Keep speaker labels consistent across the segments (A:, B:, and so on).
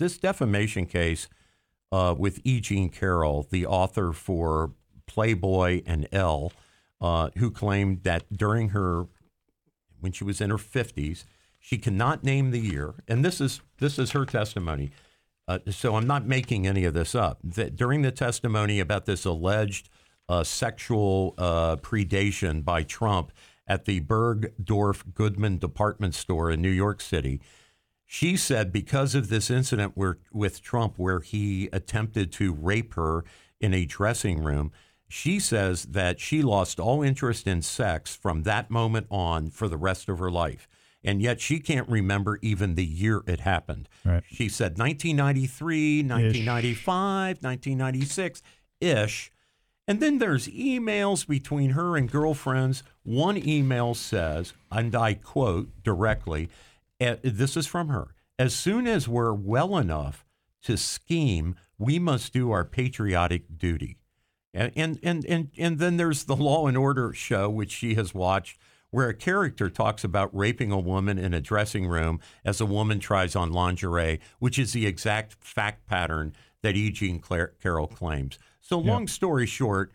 A: This defamation case uh, with E. Jean Carroll, the author for Playboy and Elle, uh, who claimed that during her, when she was in her 50s, she cannot name the year, and this is this is her testimony. Uh, so I'm not making any of this up. That during the testimony about this alleged uh, sexual uh, predation by Trump at the Bergdorf Goodman department store in New York City, she said because of this incident where, with Trump, where he attempted to rape her in a dressing room, she says that she lost all interest in sex from that moment on for the rest of her life and yet she can't remember even the year it happened.
B: Right.
A: She said 1993, 1995, 1996 ish. And then there's emails between her and girlfriends. One email says, and I quote directly, this is from her as soon as we're well enough to scheme, we must do our patriotic duty. And, and, and, and, and then there's the Law and Order show, which she has watched, where a character talks about raping a woman in a dressing room as a woman tries on lingerie, which is the exact fact pattern that E. Jean Carroll claims. So, long story short,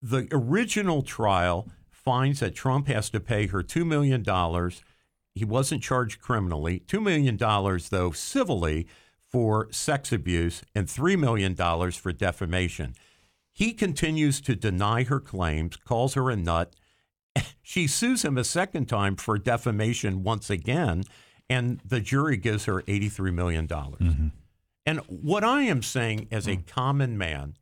A: the original trial finds that Trump has to pay her $2 million. He wasn't charged criminally. $2 million, though, civilly for sex abuse, and $3 million for defamation. He continues to deny her claims, calls her a nut. She sues him a second time for defamation once again, and the jury gives her $83 million.
B: Mm-hmm.
A: And what I am saying as a common man,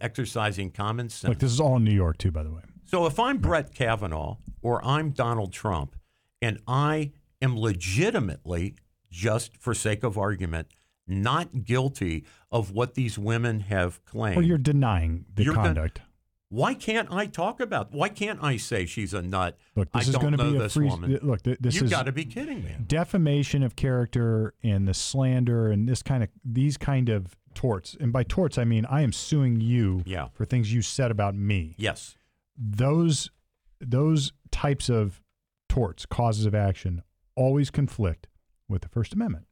A: exercising common sense.
B: Look, this is all in New York too, by the way.
A: So if I'm Brett Kavanaugh or I'm Donald Trump and I am legitimately, just for sake of argument, not guilty of what these women have claimed.
B: Well, you're denying the
A: You're
B: conduct.
A: why can't I talk about? Why can't I say she's a nut?
B: Look, this
A: I
B: is going to be a
A: this
B: free.
A: woman.
B: Look, th- this
A: you
B: is
A: got to be kidding me.
B: defamation of character and the slander and this kind of these kind of torts. And by torts, I mean I am suing you
A: Yeah.
B: for things you said about me.
A: Yes.
B: Those those types of torts, causes of action, always conflict with the First Amendment.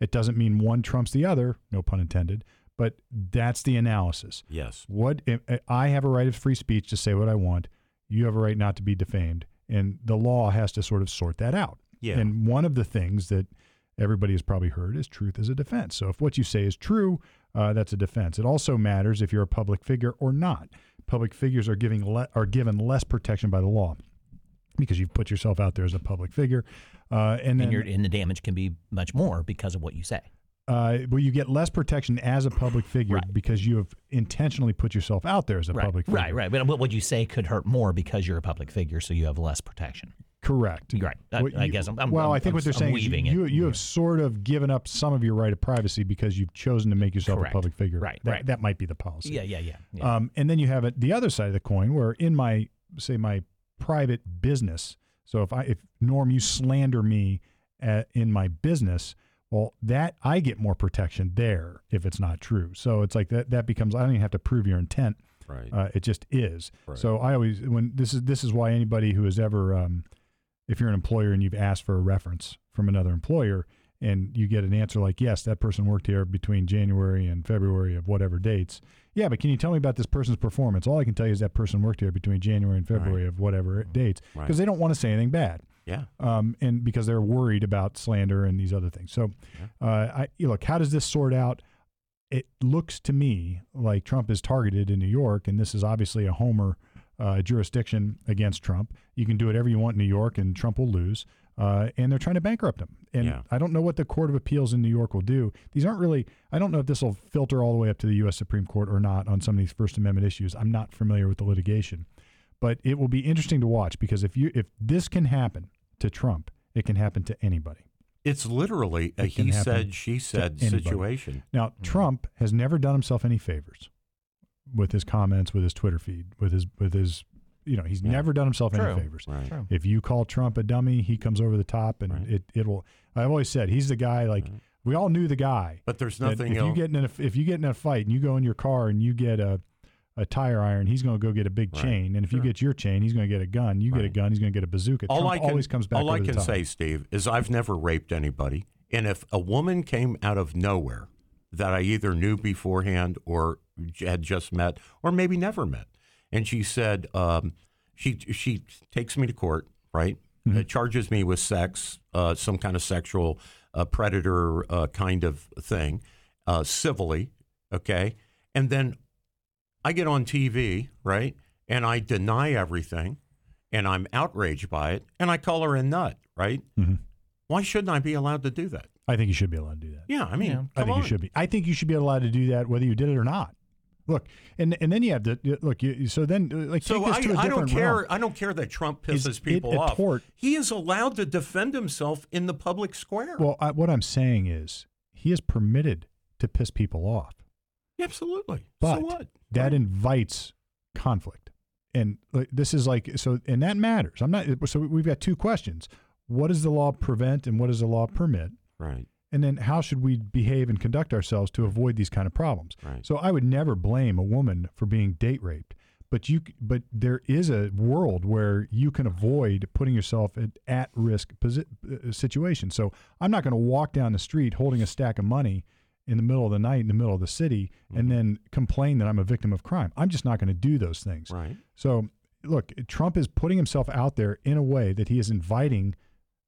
B: It doesn't mean one trumps the other, no pun intended, but that's the analysis.
A: Yes.
B: What I have a right of free speech to say what I want. You have a right not to be defamed, and the law has to sort of sort that out.
A: Yeah.
B: And one of the things that everybody has probably heard is truth is a defense. So if what you say is true, uh, that's a defense. It also matters if you're a public figure or not. Public figures are giving le- are given less protection by the law because you've put yourself out there as a public figure, uh, and then
C: and, and the damage can be much more because of what you say.
B: uh, well, you get less protection as a public figure
C: Right.
B: because you have intentionally put yourself out there as a
C: right,
B: public figure.
C: right, right. But what would you say could hurt more because you're a public figure, so you have less protection?
B: Correct.
C: Right. I, I guess I'm. I'm
B: well,
C: I'm,
B: I think what they're saying is
C: weaving
B: you,
C: it.
B: you have sort of given up some of your right of privacy because you've chosen to make yourself
C: Correct.
B: a public figure.
C: Right,
B: That,
C: right.
B: that might be the policy.
C: Yeah, yeah, yeah. yeah.
B: Um, and then you have it the other side of the coin where in my say my private business. So if I if Norm you slander me at, in my business, well that I get more protection there if it's not true. So it's like that that becomes I don't even have to prove your intent.
A: Right.
B: Uh, it just is.
A: Right.
B: So I always when this is this is why anybody who has ever um, if you're an employer and you've asked for a reference from another employer and you get an answer like yes that person worked here between January and February of whatever dates yeah but can you tell me about this person's performance all I can tell you is that person worked here between January and February of whatever dates
A: Right.
B: because they don't want to say anything bad
A: yeah.
B: um, and because they're worried about slander and these other things. So, uh, I you look, how does this sort out? It looks to me like Trump is targeted in New York, and this is obviously a Homer uh, jurisdiction against Trump. You can do whatever you want in New York, and Trump will lose. Uh, and they're trying to bankrupt him. And
A: Yeah.
B: I don't know what the Court of Appeals in New York will do. These aren't really. I don't know if this will filter all the way up to the U.S. Supreme Court or not on some of these First Amendment issues. I'm not familiar with the litigation but it will be interesting to watch because if you if this can happen to Trump, it can happen to anybody.
A: It's literally a
B: It
A: he said, she said situation.
B: Now, Trump has never done himself any favors with his comments, with his Twitter feed, with his with his you know, he's
A: Yeah.
B: never done himself
C: True.
B: any favors.
A: Right.
C: True.
B: If you call Trump a dummy, he comes over the top and
A: Right.
B: it it will I've always said he's the guy like we all knew the guy.
A: But there's nothing
B: if
A: else.
B: you get in a, if you get in a fight and you go in your car and you get a a tire iron, he's going to go get a big
A: Right.
B: chain, and if you get your chain, he's going to get a gun. You get a gun, he's going to get a bazooka.
A: all
B: Trump
A: I can,
B: always comes back.
A: all I
B: over the
A: can
B: top.
A: say, Steve, is I've never raped anybody, And if a woman came out of nowhere that I either knew beforehand or had just met or maybe never met, and she said, um, she she takes me to court, right? Uh, charges me with sex, uh, some kind of sexual uh, predator uh, kind of thing, uh, civilly, okay? And then I get on TV, right? And I deny everything and I'm outraged by it and I call her a nut, right?
B: Mhm.
A: Why shouldn't I be allowed to do that?
B: I think you should be allowed to do that.
A: Yeah, I mean,
C: Yeah.
A: come
B: I think
A: on.
B: you should be. I think you should be allowed to do that whether you did it or not. Look, and and then you have to look. You, so then, uh, like,
A: So I,
B: to a
A: I don't care.
B: realm.
A: I don't care that Trump pisses
B: it
A: people off.
B: tort?
A: He is allowed to defend himself in the public square.
B: Well, I, what I'm saying is, he is permitted to piss people off,
A: absolutely.
B: but
A: so what?
B: that
A: Right.
B: invites conflict, and like, this is like so, and that matters. I'm not. So we've got two questions: What does the law prevent, and what does the law permit?
A: right.
B: And then how should we behave and conduct ourselves to avoid these kind of problems?
A: Right.
B: So I would never blame a woman for being date raped, but you but there is a world where you can avoid putting yourself at at risk posi- uh, situation. So I'm not going to walk down the street holding a stack of money in the middle of the night in the middle of the city and then complain that I'm a victim of crime. I'm just not going to do those things.
A: Right.
B: So, look, Trump is putting himself out there in a way that he is inviting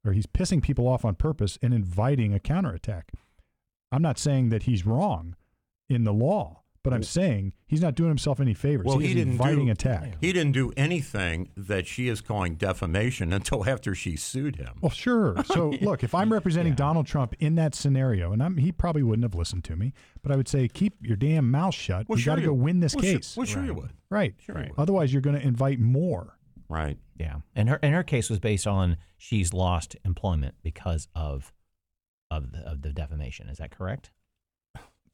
B: or he's pissing people off on purpose and inviting a counterattack. I'm not saying that he's wrong in the law, but I'm saying he's not doing himself any favors.
A: Well,
B: he,
A: he didn't
B: inviting
A: do-
B: attack.
A: He didn't do anything that she is calling defamation until after she sued him.
B: Well, sure. So, look, if I'm representing Donald Trump in that scenario, and I'm, he probably wouldn't have listened to me, but I would say, keep your damn mouth shut.
A: Well,
B: you
A: sure
B: got to go win this
A: well, sure-
B: case.
A: well, sure you would.
B: Right.
A: Sure you would.
B: Otherwise, you're going to invite more.
A: Right.
C: Yeah, and her and her case was based on she's lost employment because of of the, of the defamation. Is that correct?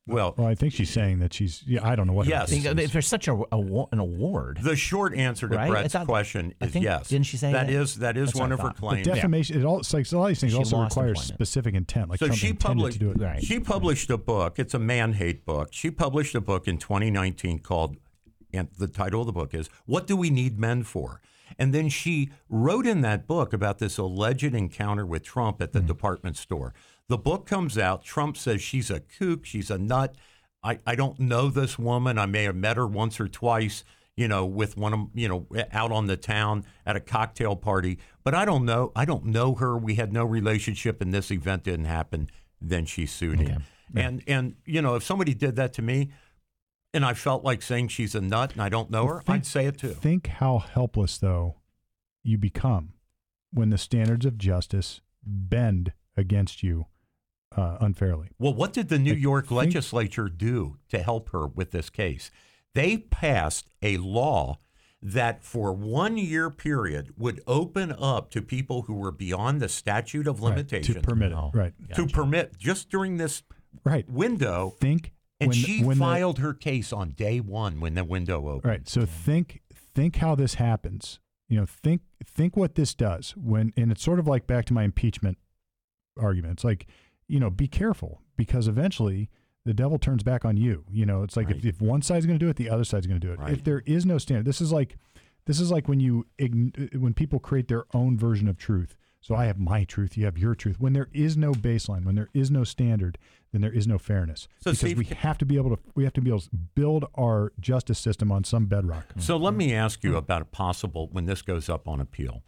A: Well,
B: Well, I think she's saying that she's, yeah, I don't know what. her
A: Yes.
B: case
C: Think-
B: is.
C: If there's such a, a an award,
A: the short answer to
C: Right?
A: Brett's
C: thought-
A: question is
C: think-
A: yes.
C: didn't she say
A: that
C: that?
A: is that is
C: That's
A: one of her
C: thought. But
B: But
A: claims.
B: defamation, it all it's like a lot of these things
C: She
B: also
C: lost
B: require
C: employment.
B: specific intent. Like
A: so
B: Trump
A: she published
B: to do it.
C: Right.
A: she published a book. It's a man hate book. She published a book in 2019 called and the title of the book is What Do We Need Men For? And then she wrote in that book about this alleged encounter with Trump at the hmm. department store. The book comes out. Trump says she's a kook, she's a nut. I, I don't know this woman. I may have met her once or twice, you know, with one of you know, out on the town at a cocktail party. But I don't know. I don't know her. We had no relationship, and this event didn't happen. Then she sued him. And and you know, if somebody did that to me, and I felt like saying she's a nut and I don't know her,
B: Think-
A: I'd say it too.
B: Think how helpless though you become when the standards of justice bend against you uh, unfairly.
A: Well, what did the New
B: Like,
A: York
B: think-
A: legislature do to help her with this case? They passed a law that for one year period would open up to people who were beyond the statute of
B: Right,
A: limitations
B: to permit it.
C: Oh.
B: Right.
A: to permit just during this
B: Right.
A: window.
B: Think
A: And
B: when,
A: she
B: when the-
A: filed her case on day one when the window opened.
B: Right. So think think how this happens. You know, think think what this does when and it's sort of like back to my impeachment argument. It's like, you know, be careful because eventually the devil turns back on you. You know, it's like if,
A: Right.
B: if one side's going to do it, the other side's going to do it.
A: Right.
B: If there is no standard, this is like this is like when you when people create their own version of truth. So I have my truth, you have your truth. When there is no baseline, when there is no standard, then there is no fairness.
A: So
B: because
A: Steve,
B: we have to be able to we have to be able to build our justice system on some bedrock.
A: So let me ask you about a possible when this goes up on appeal.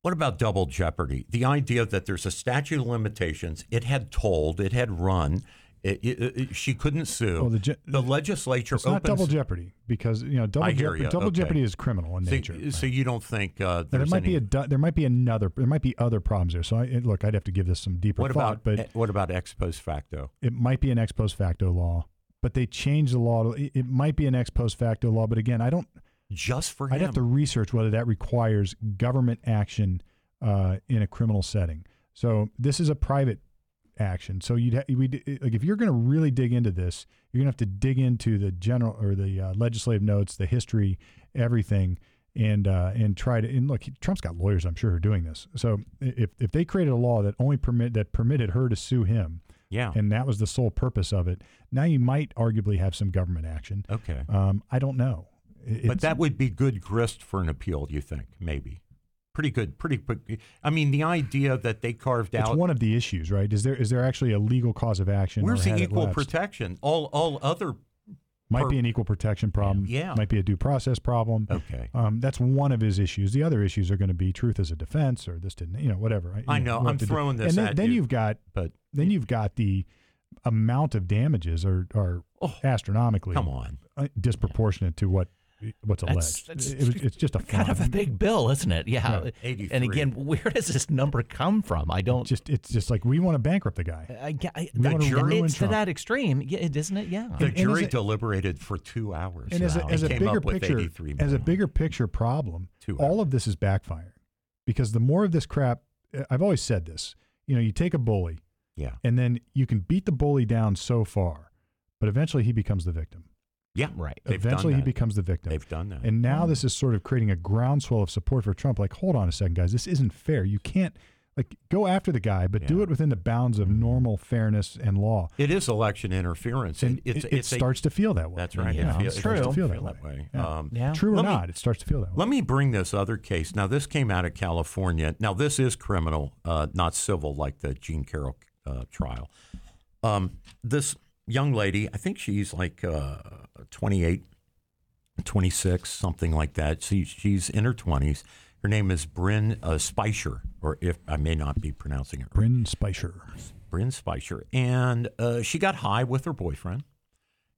A: What about double jeopardy? The idea that there's a statute of limitations, it had told, it had run, it, it, it- she couldn't sue.
B: Well, the je-
A: the legislature
B: It's not double jeopardy because you know double jeopardy.
A: you.
B: Double
A: Okay.
B: jeopardy is criminal in
A: so,
B: nature.
A: so you don't think uh,
B: there might
A: any,
B: be a there might be another there might be other problems there. So I, look, I'd have to give this some deeper
A: what
B: thought,
A: about
B: but
A: what about ex post facto?
B: it might be an ex post facto law. But they changed the law. to- It, might be an ex post facto law, but again, I don't.
A: Just for
B: I'd
A: him?
B: have to research whether that requires government action uh, in a criminal setting. So this is a private action. So you'd ha- we like if you're going to really dig into this, you're going to have to dig into the general or the uh, legislative notes, the history, everything, and uh, and try to. And look, Trump's got lawyers, I'm sure, who are doing this. So if if they created a law that only permit that permitted her to sue him,
A: yeah.
B: and that was the sole purpose of it, now you might arguably have some government action.
A: okay.
B: Um, I don't know. It-
A: but that would be good grist for an appeal, you think? Maybe. Pretty good. Pretty. quick. I mean, the idea that they carved
B: It's
A: out.
B: one of the issues, right? Is there is there actually a legal cause of action?
A: Where's the equal protection? All all other.
B: Might
A: per-
B: be an equal protection problem.
A: Yeah.
B: Might be a due process problem.
A: Okay.
B: Um, that's one of his issues. The other issues are going to be truth as a defense, or this didn't, you know, whatever.
A: I
B: You
A: know, I'm
B: to do-
A: throwing this
B: And then,
A: at
B: then
A: you.
B: have got
A: But
B: then you've got the amount of damages are are
A: Oh,
B: astronomically
A: come on.
B: disproportionate to what what's
C: That's-
B: alleged.
C: that's
B: it, was- it's just a
C: kind of a big bill, isn't it? Yeah.
B: Yeah.
A: 83.
C: And again, where does this number come from? I don't.
B: Just it's just like we want to bankrupt the guy.
C: I, I,
B: We
C: that-
B: wanna
A: jury-
C: it's to that extreme, yeah, it isn't it? Yeah.
A: The
B: And- and
A: jury
B: as a-
A: deliberated for two hours.
B: And as a, as a
A: came
B: bigger
A: up
B: picture, as a bigger picture problem, all of this is backfiring because the more of this crap, I've always said this. You know, you take a bully,
A: Yeah.
B: and then you can beat the bully down so far, but eventually he becomes the victim.
A: Yeah.
C: Right.
A: They've done
B: eventually he becomes the victim.
A: They've done that.
B: And now this is sort of creating a groundswell of support for Trump. Like, hold on a second, guys, this isn't fair. You can't like go after the guy, but do it within the bounds of normal fairness and law.
A: it is election interference.
B: And
A: it's,
B: it,
A: it's
B: it
A: a-
B: starts to feel that way.
A: That's right.
C: Yeah,
A: It feel- it starts to
B: Feel
A: feel
B: that
A: that
B: way.
A: way.
B: Yeah.
A: Um,
C: Yeah.
B: True or
A: Let me-
B: not, it starts to feel that way.
A: Let me bring this other case. Now, this came out of California. Now, this is criminal, uh, not civil, like the Jean Carroll uh, trial. Um, this young lady, I think she's like uh, 28, 26, something like that. She, she's in her 20s. Her name is Bryn uh, Spicer, or if I may not be pronouncing it right.
B: Bryn Spicer.
A: Bryn Spicer, and uh, she got high with her boyfriend.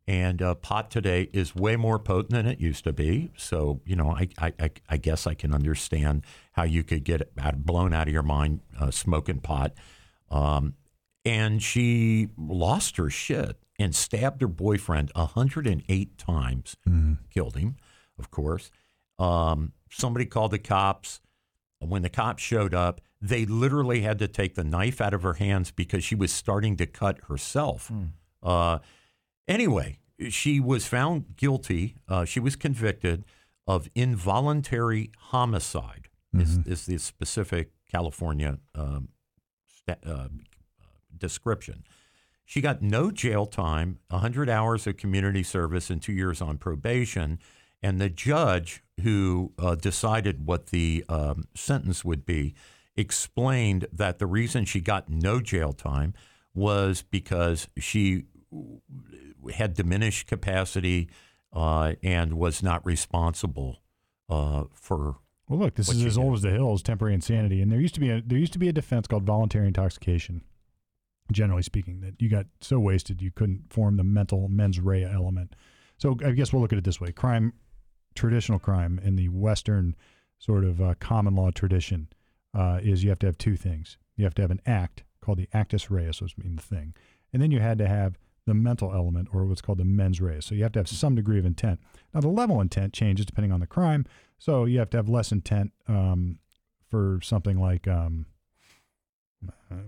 A: And uh, pot today is way more potent than it used to be. So you know, I I, I, guess I can understand how you could get blown out of your mind uh, smoking pot. Um, and she lost her shit and stabbed her boyfriend 108 times, killed him, of course. Um, somebody called the cops. When the cops showed up, they literally had to take the knife out of her hands because she was starting to cut herself. Uh, anyway, she was found guilty. Uh, she was convicted of involuntary homicide. Is, is the specific California um, sta- uh, description. She got no jail time, 100 hours of community service, and two years on probation. And the judge who uh, decided what the um, sentence would be explained that the reason she got no jail time was because she had diminished capacity uh, and was not responsible uh, for.
B: Well, look, this is as
A: do.
B: old as the hills, temporary insanity, and there used to be a there used to be a defense called voluntary intoxication. Generally speaking, that you got so wasted you couldn't form the mental mens rea element. So I guess we'll look at it this way: crime, traditional crime in the Western sort of uh, common law tradition uh, is you have to have two things. You have to have an act called the actus reus, which means the thing, and then you had to have the mental element, or what's called the mens rea. So you have to have some degree of intent. Now the level intent changes depending on the crime. So you have to have less intent um, for something like, um,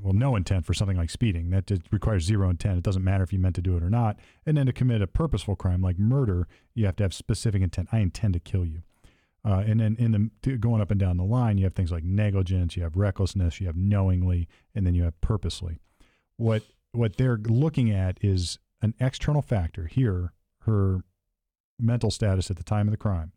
B: well, no intent for something like speeding. That requires zero intent. It doesn't matter if you meant to do it or not. And then to commit a purposeful crime like murder, you have to have specific intent. I intend to kill you. Uh, and then in the going up and down the line, you have things like negligence, you have recklessness, you have knowingly, and then you have purposely. What what they're looking at is an external factor. Here, her mental status at the time of the crime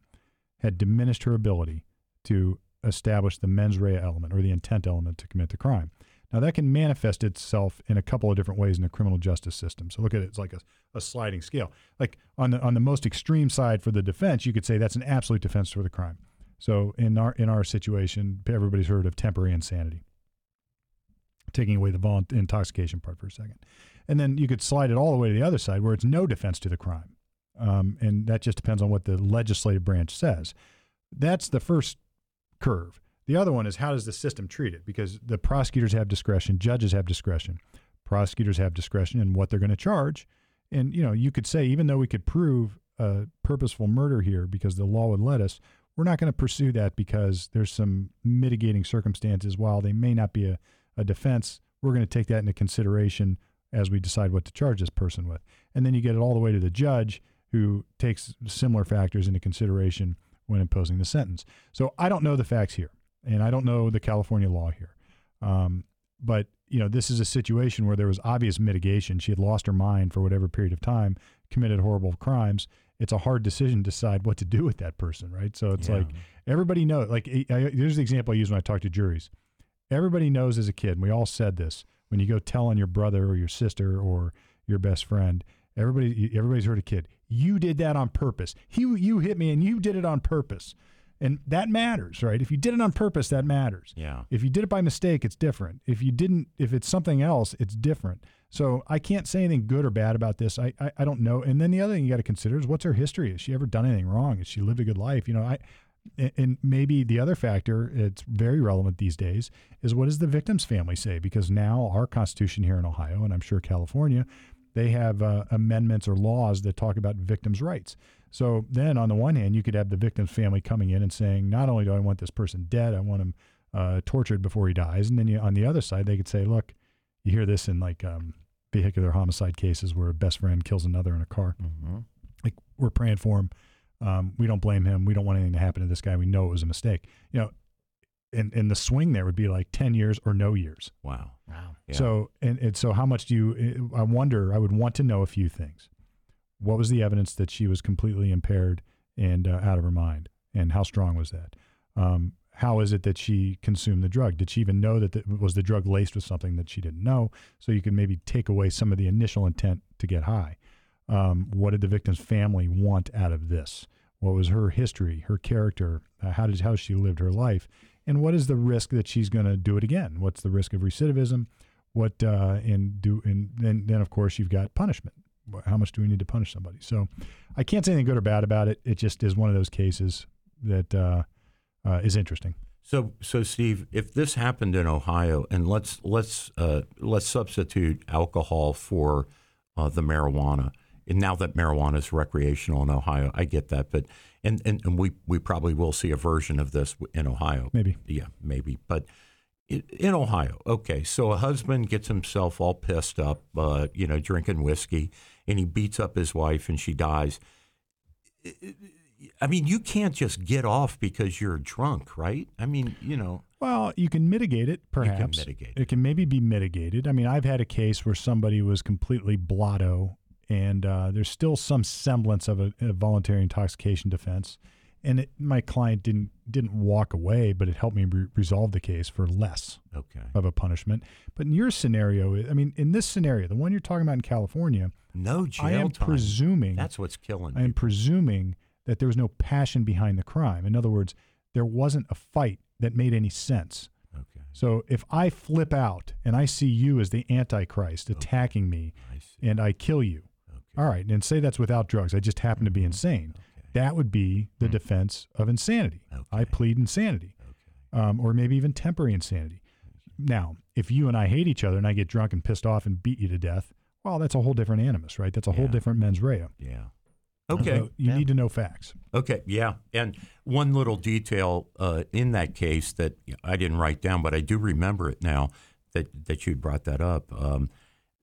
B: had diminished her ability to establish the mens rea element or the intent element to commit the crime. Now, that can manifest itself in a couple of different ways in the criminal justice system. So, look at it, it's like a, a sliding scale. Like on the, on the most extreme side for the defense, you could say that's an absolute defense for the crime. So, in our, in our situation, everybody's heard of temporary insanity, taking away the volunt- intoxication part for a second. And then you could slide it all the way to the other side where it's no defense to the crime. Um, and that just depends on what the legislative branch says. That's the first curve. The other one is how does the system treat it? Because the prosecutors have discretion, judges have discretion, prosecutors have discretion in what they're going to charge. And you know, you could say even though we could prove a purposeful murder here because the law would let us, we're not going to pursue that because there's some mitigating circumstances. While they may not be a, a defense, we're going to take that into consideration as we decide what to charge this person with. And then you get it all the way to the judge who takes similar factors into consideration when imposing the sentence. So I don't know the facts here, and I don't know the California law here. Um, but you know, this is a situation where there was obvious mitigation. She had lost her mind for whatever period of time, committed horrible crimes, it's a hard decision to decide what to do with that person, right? So it's
A: Yeah.
B: like everybody knows. Like I, I, here's the example I use when I talk to juries. Everybody knows as a kid. And we all said this when you go tell on your brother or your sister or your best friend. Everybody, everybody's heard a kid. You did that on purpose. You, you hit me, and you did it on purpose, and that matters, right? If you did it on purpose, that matters.
A: Yeah.
B: If you did it by mistake, it's different. If you didn't, if it's something else, it's different. So I can't say anything good or bad about this. I, I, I don't know. And then the other thing you got to consider is what's her history? Has she ever done anything wrong? Has she lived a good life? You know, I, and maybe the other factor, it's very relevant these days, is what does the victim's family say? Because now our Constitution here in Ohio, and I'm sure California, they have uh, amendments or laws that talk about victims' rights. So then, on the one hand, you could have the victim's family coming in and saying, not only do I want this person dead, I want him uh, tortured before he dies. And then you, on the other side, they could say, look, you hear this in like um, vehicular homicide cases where a best friend kills another in a car.
C: Mm-hmm.
B: Like, we're praying for him. Um, we don't blame him. We don't want anything to happen to this guy. We know it was a mistake. You know, and, and the swing there would be like 10 years or no years.
A: Wow.
C: Wow.
A: Yeah.
B: So, and, and so how much do you, I wonder, I would want to know a few things. What was the evidence that she was completely impaired and uh, out of her mind? And how strong was that? Um, how is it that she consumed the drug? Did she even know that the, was the drug laced with something that she didn't know? So you could maybe take away some of the initial intent to get high. Um, what did the victim's family want out of this? What was her history, her character? Uh, how did how she lived her life? And what is the risk that she's going to do it again? What's the risk of recidivism? What uh, and do and then then of course you've got punishment. How much do we need to punish somebody? So I can't say anything good or bad about it. It just is one of those cases that uh, uh, is interesting.
A: So, so Steve, if this happened in Ohio, and let's let's uh, let's substitute alcohol for uh, the marijuana. And now that marijuana is recreational in Ohio, I get that, but and, and, and we we probably will see a version of this in Ohio.
B: Maybe.
A: Yeah, maybe. But in Ohio, okay, so a husband gets himself all pissed up, uh, you know, drinking whiskey, and he beats up his wife, and she dies. I mean, you can't just get off because you're drunk, right? I mean, you know,
B: Well, you can mitigate it,
A: can
B: perhaps.
A: mitigate
B: It can maybe be mitigated. I mean, I've had a case where somebody was completely blotto, and uh, there's still some semblance of a, a voluntary intoxication defense. And it, my client didn't didn't walk away, but it helped me re- resolve the case for less
A: okay,
B: of a punishment. But in your scenario, I mean, in this scenario, the one you're talking about in California,
A: no jail
B: I am
A: time.
B: presuming
A: That's what's killing
B: I am presuming that there was no passion behind the crime. In other words, there wasn't a fight that made any sense.
A: Okay,
B: So if I flip out and I see you as the Antichrist attacking me
A: I
B: and I kill you, all right, and say that's without drugs, I just happen to be insane.
A: okay,
B: That would be the defense of insanity. I plead insanity,
A: okay.
B: um, or maybe even temporary insanity. Now, if you and I hate each other and I get drunk and pissed off and beat you to death, well, that's a whole different animus, right? That's a whole different mens rea.
A: Yeah. Okay.
B: So you
C: Yeah.
B: need to know facts.
A: Okay, yeah. And one little detail uh, in that case that I didn't write down, but I do remember it now that, that you brought that up. Um,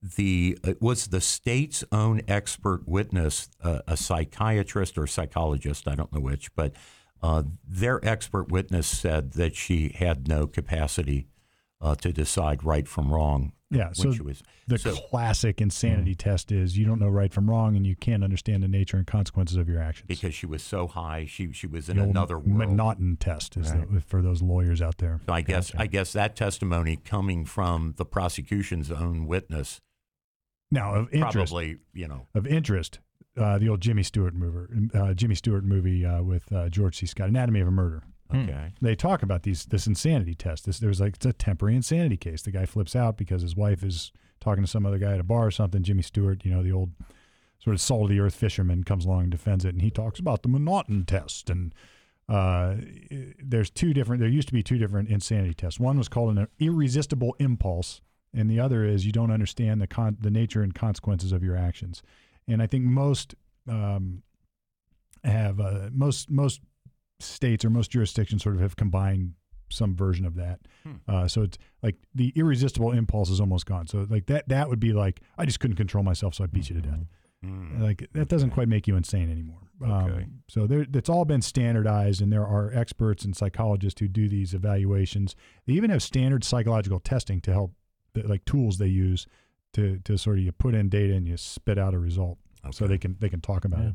A: the it was the state's own expert witness, uh, a psychiatrist or psychologist, I don't know which, but uh, their expert witness said that she had no capacity uh, to decide right from wrong.
B: Yeah, so
A: was
B: The
A: so-
B: classic insanity test is you don't know right from wrong and you can't understand the nature and consequences of your actions.
A: because she was so high, she she was in
B: the
A: another world.
B: M'Naghten test is the, for those lawyers out there.
A: So I guess I guess that testimony coming from the prosecution's own witness
B: Now of interest,
A: probably you know
B: of interest, uh, the old Jimmy Stewart movie, uh, Jimmy Stewart movie uh, with uh, George C. Scott, Anatomy of a Murder.
A: okay
B: They talk about these this insanity test. This there's like it's a temporary insanity case. The guy flips out because his wife is talking to some other guy at a bar or something. Jimmy Stewart, you know, the old sort of salt of the earth fisherman comes along and defends it, and he talks about the M'Naghten test. And uh, there's two different. There used to be two different insanity tests. One was called an irresistible impulse, and the other is you don't understand the con- the nature and consequences of your actions. And I think most um, have uh, most most states or most jurisdictions sort of have combined some version of that.
A: Hmm.
B: Uh, so it's like the irresistible impulse is almost gone. So like that that would be like I just couldn't control myself, so I beat you to death.
A: Mm.
B: Like that doesn't quite make you insane anymore.
A: Okay.
B: Um, so there, it's all been standardized, and there are experts and psychologists who do these evaluations. They even have standard psychological testing to help, the, like tools they use to to sort of you put in data and you spit out a result, so they can they can talk about
C: Yeah.
B: it.